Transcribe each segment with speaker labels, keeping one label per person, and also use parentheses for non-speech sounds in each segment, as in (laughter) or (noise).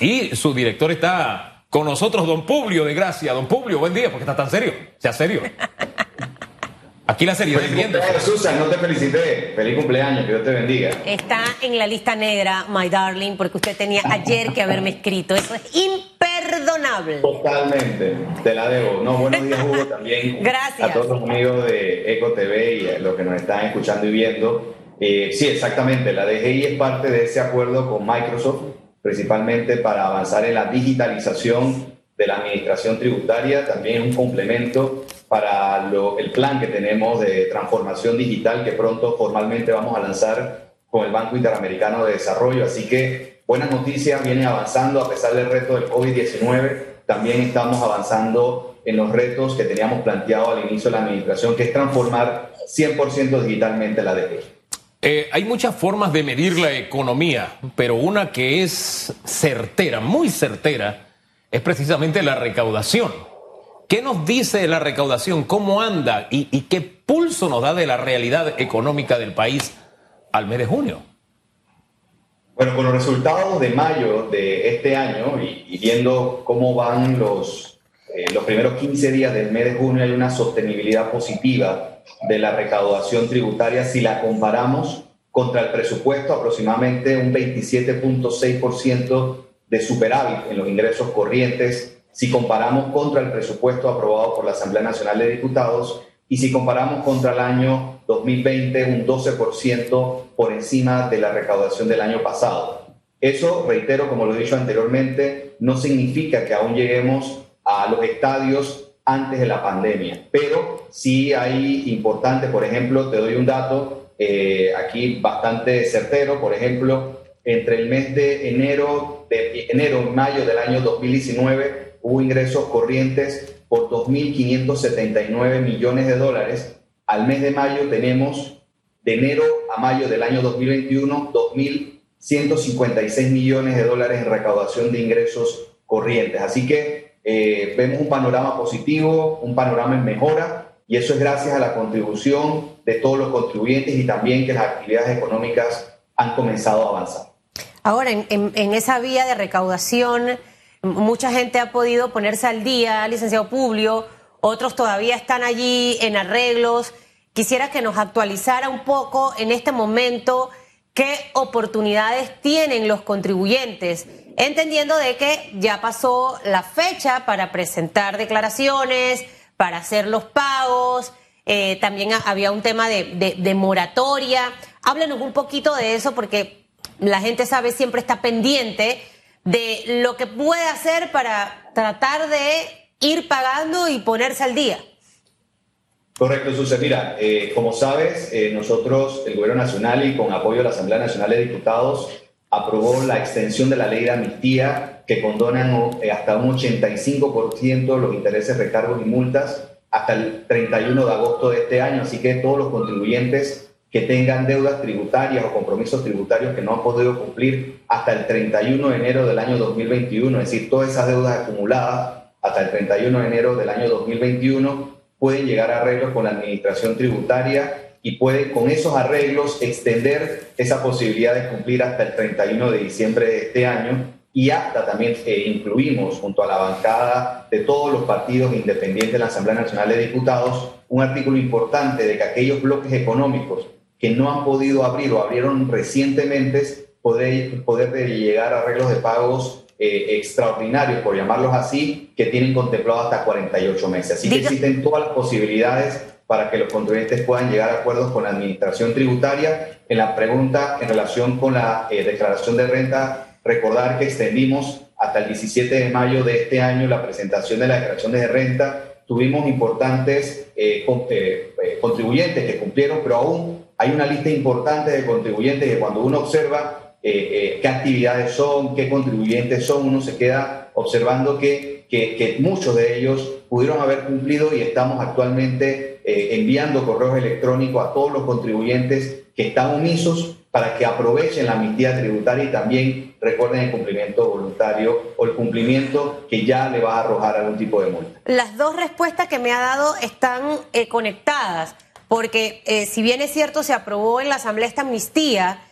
Speaker 1: Y su director está con nosotros, don Publio de Gracia. Don Publio, buen día, porque está tan serio. Sea serio. Aquí la seriedad
Speaker 2: Feliz cumpleaños, Susan, no te felicité. Feliz cumpleaños, que Dios te bendiga.
Speaker 3: Está en la lista negra, my darling, porque usted tenía ayer que haberme escrito. Eso es imperdonable.
Speaker 2: Totalmente, te la debo. No, buenos días, Hugo, también. (laughs)
Speaker 3: Gracias.
Speaker 2: A todos los amigos de Eco TV y a los que nos están escuchando y viendo. Eh, sí, exactamente, la DGI es parte de ese acuerdo con Microsoft, principalmente para avanzar en la digitalización de la administración tributaria, también un complemento para el plan que tenemos de transformación digital que pronto formalmente vamos a lanzar con el Banco Interamericano de Desarrollo. Así que buenas noticias, vienen avanzando a pesar del reto del COVID-19. También estamos avanzando en los retos que teníamos planteado al inicio de la administración, que es transformar 100% digitalmente la DG.
Speaker 1: Eh, hay muchas formas de medir la economía, pero una que es certera, muy certera, es precisamente la recaudación. ¿Qué nos dice la recaudación? ¿Cómo anda? ¿Y, qué pulso nos da de la realidad económica del país al mes de junio?
Speaker 2: Bueno, con los resultados de mayo de este año y, viendo cómo van los, eh, los primeros 15 días del mes de junio, hay una sostenibilidad positiva de la recaudación tributaria si la comparamos contra el presupuesto, aproximadamente un 27.6% de superávit en los ingresos corrientes si comparamos contra el presupuesto aprobado por la Asamblea Nacional de Diputados y si comparamos contra el año 2020 un 12% por encima de la recaudación del año pasado. Eso, reitero, como lo he dicho anteriormente, no significa que aún lleguemos a los estadios antes de la pandemia, pero sí hay importante, por ejemplo, te doy un dato eh, aquí bastante certero, por ejemplo, entre el mes de enero, de enero y mayo del año 2019, hubo ingresos corrientes por 2.579 millones de dólares. Al mes de mayo tenemos, de enero a mayo del año 2021, 2.156 millones de dólares en recaudación de ingresos corrientes. Así que eh, vemos un panorama positivo, un panorama en mejora, y eso es gracias a la contribución de todos los contribuyentes y también que las actividades económicas han comenzado a avanzar.
Speaker 3: Ahora, en, en esa vía de recaudación, Mucha gente ha podido ponerse al día, licenciado Publio, otros todavía están allí en arreglos. Quisiera que nos actualizara un poco en este momento qué oportunidades tienen los contribuyentes, entendiendo de que ya pasó la fecha para presentar declaraciones, para hacer los pagos, eh, también había un tema de, moratoria. Háblenos un poquito de eso porque la gente sabe siempre está pendiente de lo que puede hacer para tratar de ir pagando y ponerse al día.
Speaker 2: Correcto, Susan. Mira, eh, como sabes, eh, nosotros, el Gobierno Nacional y con apoyo de la Asamblea Nacional de Diputados, aprobó la extensión de la ley de amnistía que condonan eh, hasta un 85% los intereses, recargos y multas hasta el 31 de agosto de este año. Así que todos los contribuyentes que tengan deudas tributarias o compromisos tributarios que no han podido cumplir hasta el 31 de enero del año 2021, es decir, todas esas deudas acumuladas hasta el 31 de enero del año 2021 pueden llegar a arreglos con la administración tributaria y pueden con esos arreglos extender esa posibilidad de cumplir hasta el 31 de diciembre de este año y hasta también eh, incluimos junto a la bancada de todos los partidos independientes de la Asamblea Nacional de Diputados un artículo importante de que aquellos bloques económicos que no han podido abrir o abrieron recientemente, poder, poder llegar a arreglos de pagos eh, extraordinarios, por llamarlos así, que tienen contemplado hasta 48 meses. Así que existen todas las posibilidades para que los contribuyentes puedan llegar a acuerdos con la administración tributaria. En la pregunta en relación con la eh, declaración de renta, recordar que extendimos hasta el 17 de mayo de este año la presentación de la declaración de renta. Tuvimos importantes eh, contribuyentes que cumplieron, pero aún hay una lista importante de contribuyentes que cuando uno observa eh, eh, qué actividades son, qué contribuyentes son, uno se queda observando que, que, muchos de ellos pudieron haber cumplido y estamos actualmente eh, enviando correos electrónicos a todos los contribuyentes que están omisos para que aprovechen la amnistía tributaria y también recuerden el cumplimiento voluntario o el cumplimiento que ya le va a arrojar algún tipo de multa.
Speaker 3: Las dos respuestas que me ha dado están conectadas porque eh, si bien es cierto se aprobó en la Asamblea esta amnistía,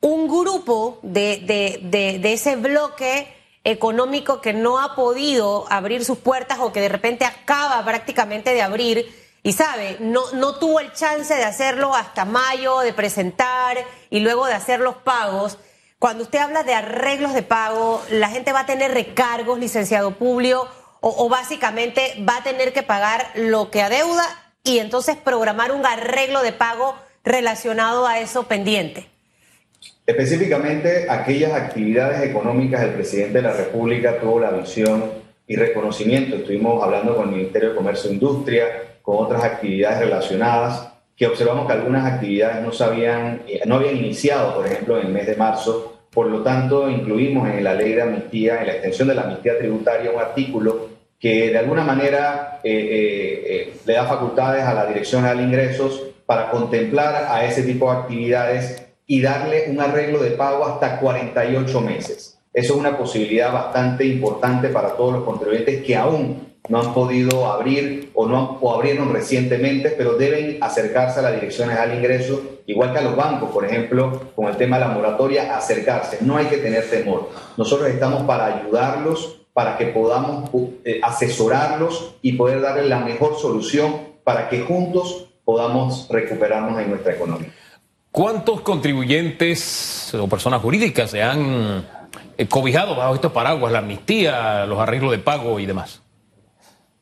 Speaker 3: un grupo de, de, de, ese bloque económico que no ha podido abrir sus puertas o que de repente acaba prácticamente de abrir y sabe, no, no tuvo el chance de hacerlo hasta mayo, de presentar y luego de hacer los pagos. Cuando usted habla de arreglos de pago, la gente va a tener recargos, licenciado Publio, o, o básicamente va a tener que pagar lo que adeuda y entonces programar un arreglo de pago relacionado a eso pendiente.
Speaker 2: Específicamente, aquellas actividades económicas del presidente de la República tuvo la visión y reconocimiento. Estuvimos hablando con el Ministerio de Comercio e Industria, con otras actividades relacionadas, que observamos que algunas actividades no, sabían, eh, no habían iniciado, por ejemplo, en el mes de marzo. Por lo tanto, incluimos en la ley de amnistía, en la extensión de la amnistía tributaria, un artículo que de alguna manera eh, eh, le da facultades a la Dirección de Ingresos para contemplar a ese tipo de actividades y darle un arreglo de pago hasta 48 meses. Eso es una posibilidad bastante importante para todos los contribuyentes que aún no han podido abrir o no o abrieron recientemente, pero deben acercarse a la Dirección General de Ingresos, igual que a los bancos, por ejemplo, con el tema de la moratoria, acercarse. No hay que tener temor. Nosotros estamos para ayudarlos, para que podamos eh, asesorarlos y poder darles la mejor solución para que juntos podamos recuperarnos en nuestra economía.
Speaker 1: ¿Cuántos contribuyentes o personas jurídicas se han eh, cobijado bajo estos paraguas, la amnistía, los arreglos de pago y demás?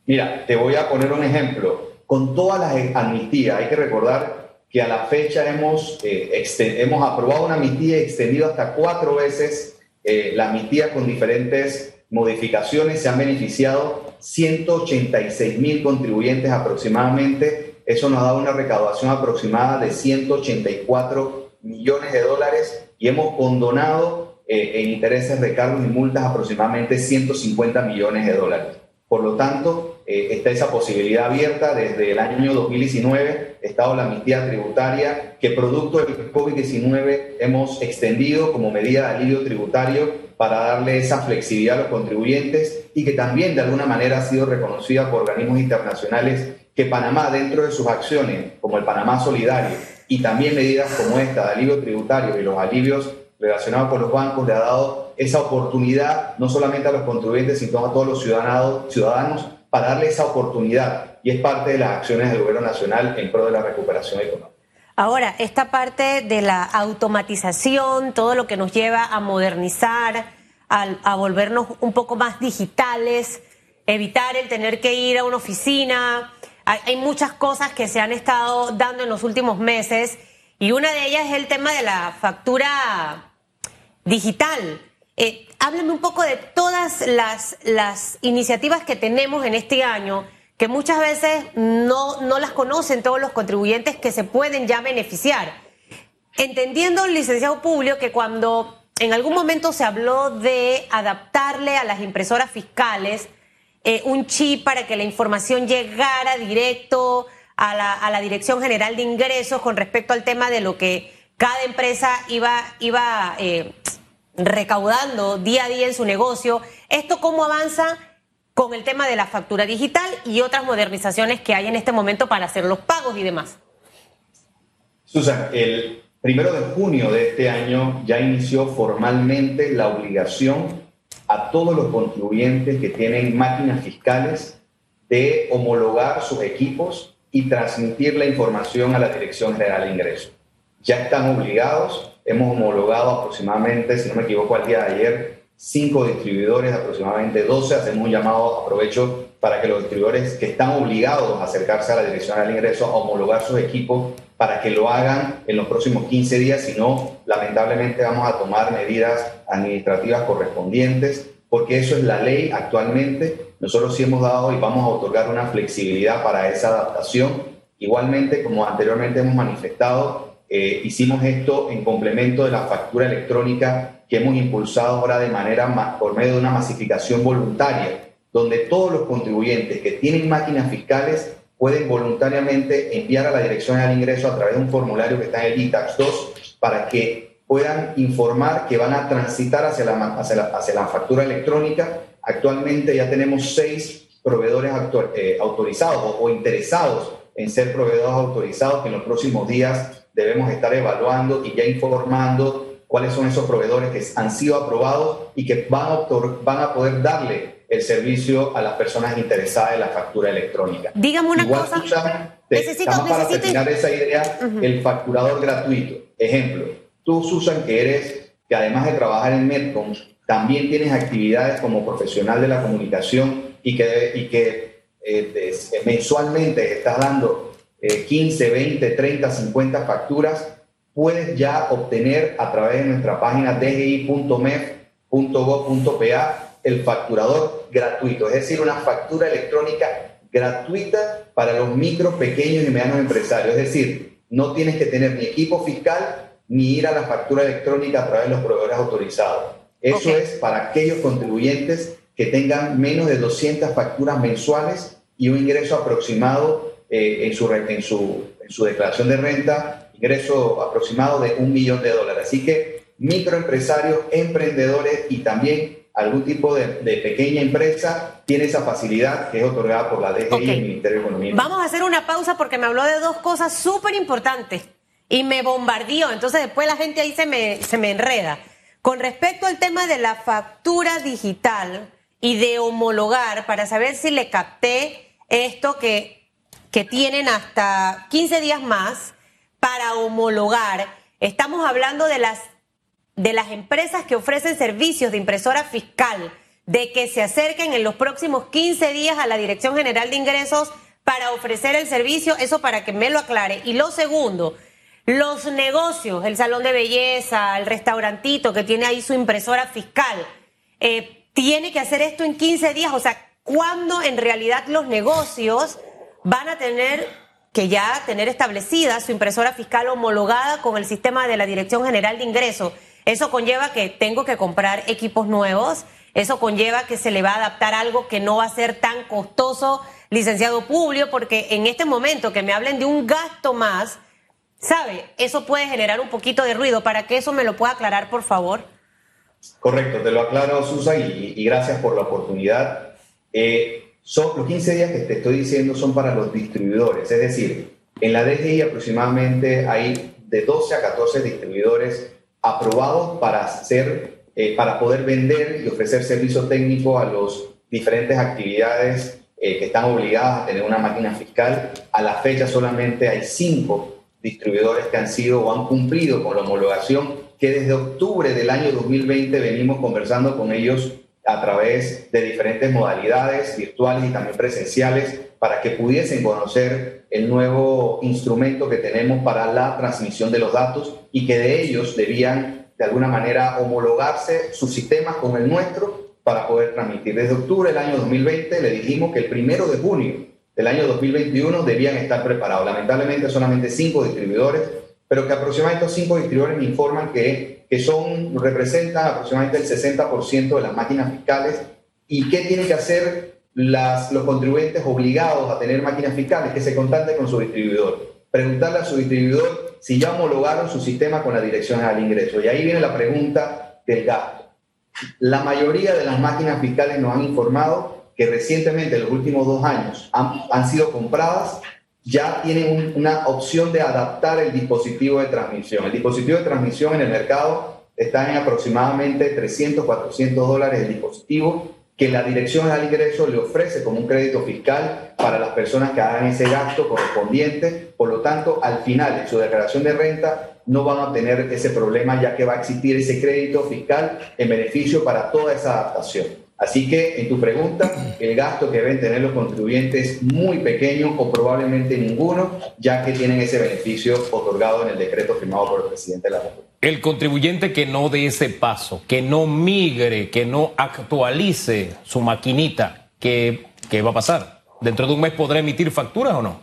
Speaker 2: Mira, te voy a poner un ejemplo. Con todas las amnistías, hay que recordar que a la fecha hemos, eh, hemos aprobado una amnistía y extendido hasta cuatro veces eh, la amnistía con diferentes modificaciones. Se han beneficiado 186 mil contribuyentes aproximadamente eso nos da una recaudación aproximada de 184 millones de dólares y hemos condonado eh, en intereses, recargos y multas aproximadamente 150 millones de dólares. Por lo tanto, eh, está esa posibilidad abierta desde el año 2019, estado la amnistía tributaria, que producto del COVID-19 hemos extendido como medida de alivio tributario para darle esa flexibilidad a los contribuyentes y que también de alguna manera ha sido reconocida por organismos internacionales que Panamá dentro de sus acciones, como el Panamá Solidario, y también medidas como esta de alivio tributario y los alivios relacionados con los bancos, le ha dado esa oportunidad no solamente a los contribuyentes, sino a todos los ciudadanos, para darle esa oportunidad. Y es parte de las acciones del Gobierno Nacional en pro de la recuperación económica.
Speaker 3: Ahora, esta parte de la automatización, todo lo que nos lleva a modernizar, a, a volvernos un poco más digitales, evitar el tener que ir a una oficina, hay, muchas cosas que se han estado dando en los últimos meses y una de ellas es el tema de la factura digital. Eh, háblame un poco de todas las, iniciativas que tenemos en este año, que muchas veces no, no las conocen todos los contribuyentes que se pueden ya beneficiar. Entendiendo, licenciado Publio, que cuando en algún momento se habló de adaptarle a las impresoras fiscales eh, un chip para que la información llegara directo a la, Dirección General de Ingresos con respecto al tema de lo que cada empresa iba, iba eh, recaudando día a día en su negocio. ¿Esto cómo avanza con el tema de la factura digital y otras modernizaciones que hay en este momento para hacer los pagos y demás?
Speaker 2: Susan, el primero de junio de este año ya inició formalmente la obligación a todos los contribuyentes que tienen máquinas fiscales de homologar sus equipos y transmitir la información a la Dirección General de Ingresos. Ya están obligados, hemos homologado aproximadamente, si no me equivoco, al día de ayer, cinco distribuidores, aproximadamente 12, hacemos un llamado, aprovecho, para que los distribuidores que están obligados a acercarse a la Dirección General de Ingresos a homologar sus equipos para que lo hagan en los próximos 15 días, si no, lamentablemente vamos a tomar medidas administrativas correspondientes, porque eso es la ley actualmente. Nosotros sí hemos dado y vamos a otorgar una flexibilidad para esa adaptación. Igualmente, como anteriormente hemos manifestado, eh, hicimos esto en complemento de la factura electrónica que hemos impulsado ahora de manera por medio de una masificación voluntaria, donde todos los contribuyentes que tienen máquinas fiscales pueden voluntariamente enviar a la Dirección del Ingreso a través de un formulario que está en el ITAX 2 para que puedan informar que van a transitar hacia la, hacia la, factura electrónica. Actualmente ya tenemos seis proveedores eh, autorizados o, interesados en ser proveedores autorizados que en los próximos días debemos estar evaluando y ya informando cuáles son esos proveedores que han sido aprobados y que van a, van a poder darle el servicio a las personas interesadas en la factura electrónica.
Speaker 3: Dígame una cosa.
Speaker 2: necesito, para terminar esa idea, el facturador gratuito. Ejemplo, tú, Susan, que eres, que además de trabajar en Metcom, también tienes actividades como profesional de la comunicación y que, y que eh, mensualmente estás dando 15, 20, 30, 50 facturas, puedes ya obtener a través de nuestra página dgi.mef.gov.pa el facturador gratuito, es decir, una factura electrónica gratuita para los micro, pequeños y medianos empresarios. Es decir, no tienes que tener ni equipo fiscal ni ir a la factura electrónica a través de los proveedores autorizados. Eso es para aquellos contribuyentes que tengan menos de 200 facturas mensuales y un ingreso aproximado eh, en, su, en, su, en su declaración de renta, ingreso aproximado de un millón de dólares. Así que microempresarios, emprendedores y también algún tipo de, pequeña empresa tiene esa facilidad que es otorgada por la DGI y el Ministerio de Economía.
Speaker 3: Vamos a hacer una pausa porque me habló de dos cosas súper importantes y me bombardeó. Entonces después la gente ahí se me, se me enreda. Con respecto al tema de la factura digital y de homologar, para saber si le capté esto que, que tienen hasta 15 días más para homologar, estamos hablando de las, de las empresas que ofrecen servicios de impresora fiscal, de que se acerquen en los próximos 15 días a la Dirección General de Ingresos para ofrecer el servicio, eso para que me lo aclare. Y lo segundo, los negocios, el salón de belleza, el restaurantito que tiene ahí su impresora fiscal, eh, tiene que hacer esto en 15 días. O sea, ¿cuándo en realidad los negocios van a tener que ya tener establecida su impresora fiscal homologada con el sistema de la Dirección General de Ingresos? Eso conlleva que tengo que comprar equipos nuevos, eso conlleva que se le va a adaptar algo que no va a ser tan costoso, licenciado Publio, porque en este momento que me hablen de un gasto más, ¿Sabe? Eso puede generar un poquito de ruido. Para que eso me lo pueda aclarar, por favor.
Speaker 2: Correcto, te lo aclaro, Susan, y, gracias por la oportunidad. Eh, son, los 15 días que te estoy diciendo son para los distribuidores, es decir, en la DGI aproximadamente hay de 12 a 14 distribuidores aprobados para, hacer, eh, para poder vender y ofrecer servicio técnico a las diferentes actividades eh, que están obligadas a tener una máquina fiscal. A la fecha solamente hay 5 distribuidores que han sido o han cumplido con la homologación, que desde octubre del año 2020 venimos conversando con ellos a través de diferentes modalidades virtuales y también presenciales para que pudiesen conocer el nuevo instrumento que tenemos para la transmisión de los datos y que de ellos debían de alguna manera homologarse sus sistemas con el nuestro para poder transmitir. Desde octubre del año 2020 le dijimos que el primero de junio del año 2021 debían estar preparados. Lamentablemente solamente cinco distribuidores, pero que aproximadamente estos cinco distribuidores me informan que, que son, representan aproximadamente el 60% de las máquinas fiscales y qué tienen que hacer las, los contribuyentes obligados a tener máquinas fiscales, que se contacten con su distribuidor. Preguntarle a su distribuidor si ya homologaron su sistema con la dirección al ingreso. Y ahí viene la pregunta del gasto. La mayoría de las máquinas fiscales nos han informado que recientemente, en los últimos dos años, han, sido compradas, ya tienen una opción de adaptar el dispositivo de transmisión. El dispositivo de transmisión en el mercado está en aproximadamente 300, 400 dólares el dispositivo que la Dirección al Ingreso le ofrece como un crédito fiscal para las personas que hagan ese gasto correspondiente. Por lo tanto, al final, en su declaración de renta, no van a tener ese problema ya que va a existir ese crédito fiscal en beneficio para toda esa adaptación. Así que en tu pregunta, el gasto que deben tener los contribuyentes es muy pequeño o probablemente ninguno, ya que tienen ese beneficio otorgado en el decreto firmado por el presidente de la República.
Speaker 1: El contribuyente que no dé ese paso, que no migre, que no actualice su maquinita, ¿qué, qué va a pasar? ¿Dentro de un mes podrá emitir facturas o no?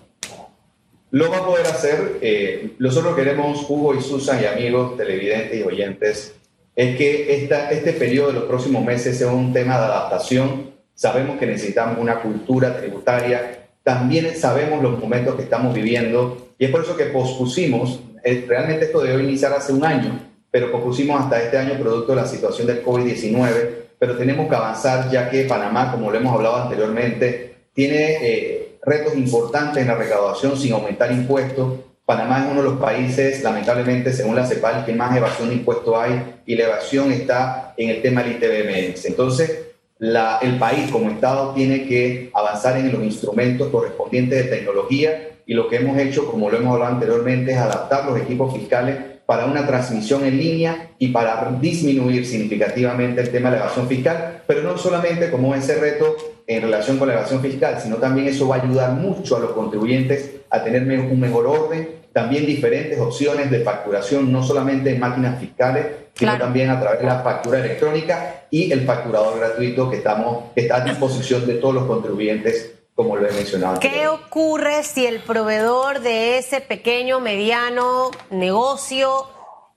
Speaker 2: Lo va a poder hacer. Eh, nosotros queremos, Hugo y Susan y amigos televidentes y oyentes, es que esta, este periodo de los próximos meses sea un tema de adaptación. Sabemos que necesitamos una cultura tributaria, también sabemos los momentos que estamos viviendo. Y es por eso que pospusimos, eh, realmente esto debió iniciar hace un año, pero pospusimos hasta este año producto de la situación del COVID-19, pero tenemos que avanzar ya que Panamá, como lo hemos hablado anteriormente, tiene eh, retos importantes en la recaudación sin aumentar impuestos Panamá es uno de los países, lamentablemente, según la CEPAL, que más evasión de impuestos hay y la evasión está en el tema del ITBMS. Entonces, el país como Estado tiene que avanzar en los instrumentos correspondientes de tecnología y lo que hemos hecho, como lo hemos hablado anteriormente, es adaptar los equipos fiscales para una transmisión en línea y para disminuir significativamente el tema de la evasión fiscal, pero no solamente como ese reto en relación con la evasión fiscal, sino también eso va a ayudar mucho a los contribuyentes a tener un mejor orden, también diferentes opciones de facturación, no solamente en máquinas fiscales, sino también a través de la factura electrónica y el facturador gratuito que, estamos, que está a disposición de todos los contribuyentes como lo he mencionado.
Speaker 3: ¿Qué ocurre si el proveedor de ese pequeño, mediano negocio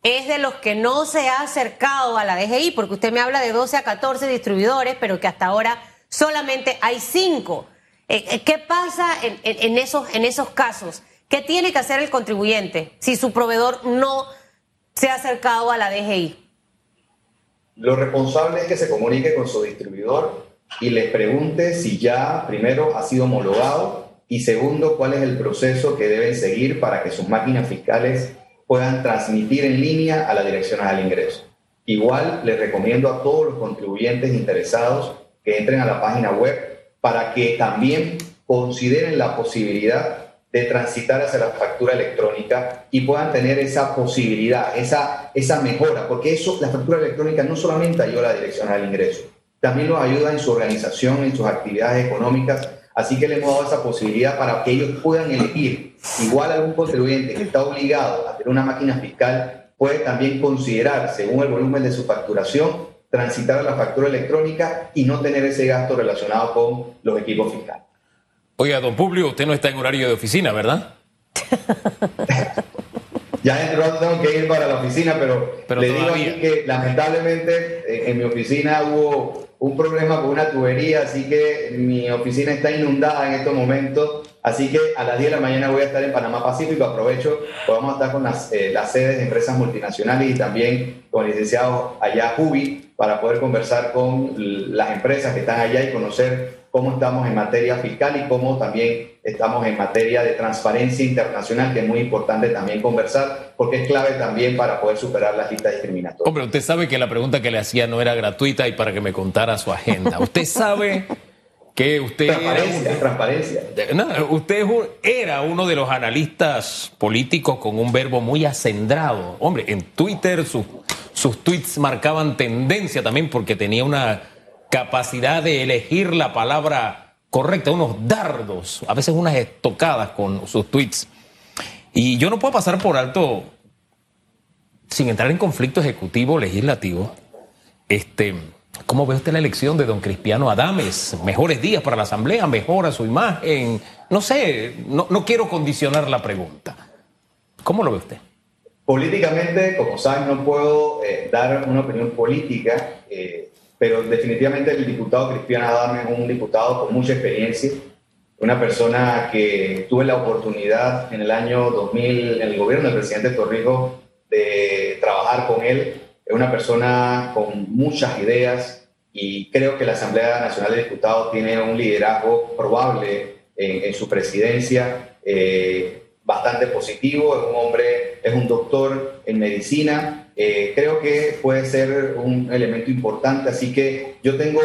Speaker 3: es de los que no se ha acercado a la DGI? Porque usted me habla de 12 a 14 distribuidores, pero que hasta ahora solamente hay 5. Eh, eh, ¿Qué pasa en, esos, en esos casos? ¿Qué tiene que hacer el contribuyente si su proveedor no se ha acercado a la DGI?
Speaker 2: Lo responsable es que se comunique con su distribuidor y les pregunte si ya, primero, ha sido homologado y segundo, cuál es el proceso que deben seguir para que sus máquinas fiscales puedan transmitir en línea a la Dirección al Ingreso. Igual les recomiendo a todos los contribuyentes interesados que entren a la página web para que también consideren la posibilidad de transitar hacia la factura electrónica y puedan tener esa posibilidad, esa, esa mejora, porque eso, la factura electrónica no solamente ayuda a la dirección al ingreso, también los ayuda en su organización, en sus actividades económicas. Así que le hemos dado esa posibilidad para que ellos puedan elegir. Igual algún contribuyente que está obligado a tener una máquina fiscal puede también considerar, según el volumen de su facturación, transitar a la factura electrónica y no tener ese gasto relacionado con los equipos fiscales.
Speaker 1: Oiga, don Publio, usted no está en horario de oficina, ¿verdad? (laughs)
Speaker 2: ya dentro de tengo que ir para la oficina, pero, le digo aquí que lamentablemente en mi oficina hubo un problema con una tubería, así que mi oficina está inundada en estos momentos. Así que a las 10 de la mañana voy a estar en Panamá Pacífico. Aprovecho, podemos estar con las, eh, las sedes de empresas multinacionales y también con el licenciado allá Jubi para poder conversar con las empresas que están allá y conocer cómo estamos en materia fiscal y cómo también estamos en materia de transparencia internacional, que es muy importante también conversar, porque es clave también para poder superar las listas discriminatorias.
Speaker 1: Hombre, usted sabe que la pregunta que le hacía no era gratuita y para que me contara su agenda. Usted sabe que usted...
Speaker 2: Transparencia, transparencia.
Speaker 1: usted era uno de los analistas políticos con un verbo muy acendrado. Hombre, en Twitter sus, sus tweets marcaban tendencia también porque tenía una capacidad de elegir la palabra correcta, unos dardos, a veces unas estocadas con sus tweets. Y yo no puedo pasar por alto, sin entrar en conflicto ejecutivo legislativo, este, ¿cómo ve usted la elección de don Cristiano Adames? Mejores días para la Asamblea, mejora su imagen. No sé, no, quiero condicionar la pregunta. ¿Cómo lo ve usted?
Speaker 2: Políticamente, como saben, no puedo eh, dar una opinión política. Eh, pero definitivamente el diputado Cristian Adame es un diputado con mucha experiencia, una persona que tuve la oportunidad en el año 2000, en el gobierno del presidente Torrijos, de trabajar con él. Es una persona con muchas ideas y creo que la Asamblea Nacional de Diputados tiene un liderazgo probable en, su presidencia. Eh, bastante positivo, es un hombre, es un doctor en medicina, eh, creo que puede ser un elemento importante, así que yo tengo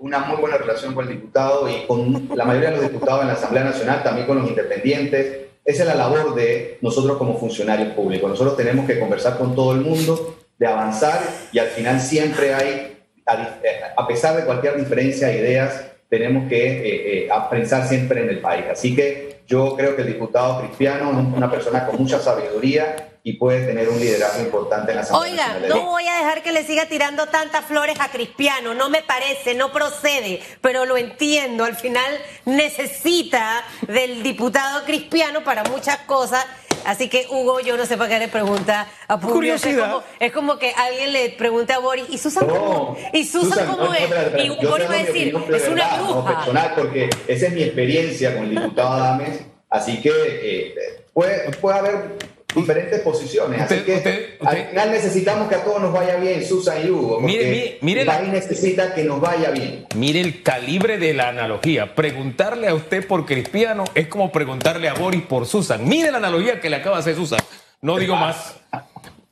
Speaker 2: una muy buena relación con el diputado y con la mayoría de los diputados en la Asamblea Nacional, también con los independientes. Esa es la labor de nosotros como funcionarios públicos. Nosotros tenemos que conversar con todo el mundo, de avanzar y al final siempre hay, a, pesar de cualquier diferencia de ideas, tenemos que eh, eh, pensar siempre en el país. Así que yo creo que el diputado Cristiano es una persona con mucha sabiduría y puede tener un liderazgo importante en la Asamblea
Speaker 3: Oiga, no voy a dejar que le siga tirando tantas flores a Cristiano, no me parece, no procede, pero lo entiendo, al final necesita del diputado Cristiano para muchas cosas. Así que Hugo, yo no sé para qué le pregunta a Publio. Es como, es como que alguien le pregunta a Boris, ¿y Susan cómo? ¿Y Susan, cómo es? y Boris va a decir, es una bruja.
Speaker 2: personal, porque esa es mi experiencia con el diputado Adames. Así que eh, puede, puede haber diferentes posiciones. Así que al final necesitamos que a todos nos vaya bien, Susan y Hugo. Mire, mire, el país necesita que nos vaya bien.
Speaker 1: Mire el calibre de la analogía. Preguntarle a usted por Cristiano es como preguntarle a Boris por Susan. Mire la analogía que le acaba de hacer Susan. No digo más.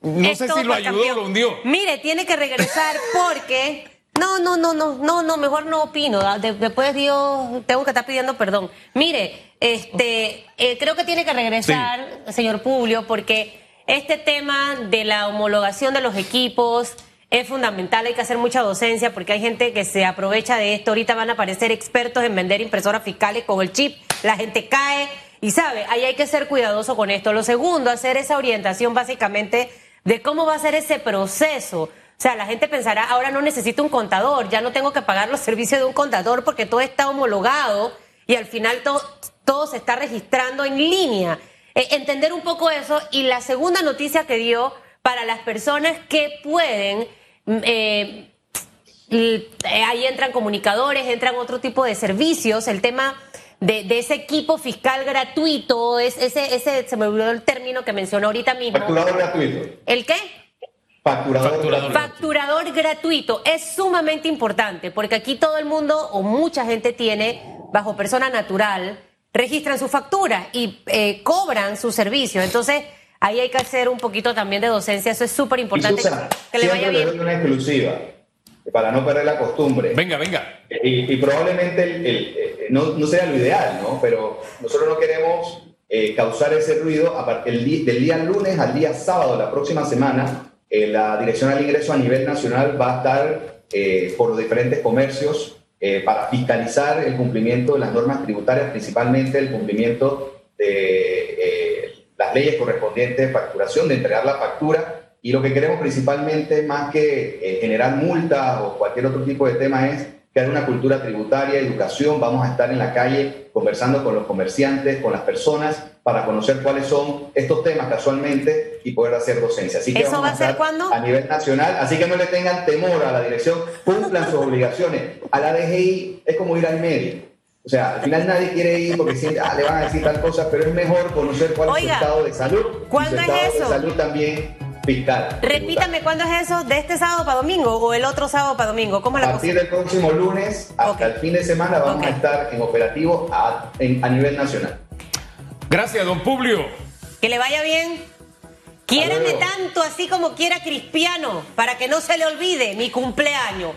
Speaker 1: No sé si lo ayudó o lo hundió.
Speaker 3: Mire, tiene que regresar porque no, no, no, no, no, no, mejor no opino. Después Dios, tengo que estar pidiendo perdón. Mire, este, eh, creo que tiene que regresar, señor Publio, porque este tema de la homologación de los equipos es fundamental. Hay que hacer mucha docencia porque hay gente que se aprovecha de esto. Ahorita van a aparecer expertos en vender impresoras fiscales con el chip. La gente cae y sabe, ahí hay que ser cuidadoso con esto. Lo segundo, hacer esa orientación básicamente de cómo va a ser ese proceso sea, la gente pensará, ahora no necesito un contador, ya no tengo que pagar los servicios de un contador porque todo está homologado y al final todo, todo se está registrando en línea. Eh, entender un poco eso y la segunda noticia que dio para las personas que pueden, mm, eh, eh, ahí entran comunicadores, entran otro tipo de servicios, el tema de, ese equipo fiscal gratuito, es, ese, ese, se me olvidó el término que mencionó ahorita mismo.
Speaker 2: Facturador gratuito.
Speaker 3: ¿El qué?
Speaker 2: Facturador,
Speaker 3: Facturador, gratuito. Es sumamente importante porque aquí todo el mundo o mucha gente tiene, bajo persona natural, registran su factura y eh, cobran su servicio. Entonces, ahí hay que hacer un poquito también de docencia. Eso es súper importante.
Speaker 2: Que le vaya bien. Le doy una exclusiva para no perder la costumbre.
Speaker 1: Venga, venga.
Speaker 2: Y, probablemente el, no, no, sea lo ideal, ¿no? Pero nosotros no queremos eh, causar ese ruido del día lunes al día sábado la próxima semana eh, la Dirección al Ingreso a nivel nacional va a estar eh, por los diferentes comercios eh, para fiscalizar el cumplimiento de las normas tributarias, principalmente el cumplimiento de las leyes correspondientes de facturación, de entregar la factura. Y lo que queremos principalmente, más que generar multas o cualquier otro tipo de tema, es que haya una cultura tributaria, educación. Vamos a estar en la calle conversando con los comerciantes, con las personas para conocer cuáles son estos temas casualmente y poder hacer docencia. Así que
Speaker 3: ¿Eso va a ser cuándo?
Speaker 2: A nivel nacional, así que no le tengan temor a la dirección, cumplan sus obligaciones. A la DGI es como ir al médico. O sea, al final nadie quiere ir porque siente, ah, le van a decir tal cosa, pero es mejor conocer cuál es su estado de salud.
Speaker 3: ¿Cuándo es eso?
Speaker 2: de salud también fiscal.
Speaker 3: Repítame, ¿cuándo es eso? ¿De este sábado para domingo o el otro sábado para domingo? ¿Cómo es
Speaker 2: la A partir del próximo lunes hasta el fin de semana vamos a estar en operativo a nivel nacional.
Speaker 1: Gracias, don Publio.
Speaker 3: Que le vaya bien. Quiérame tanto así como quiera Cristiano, para que no se le olvide mi cumpleaños.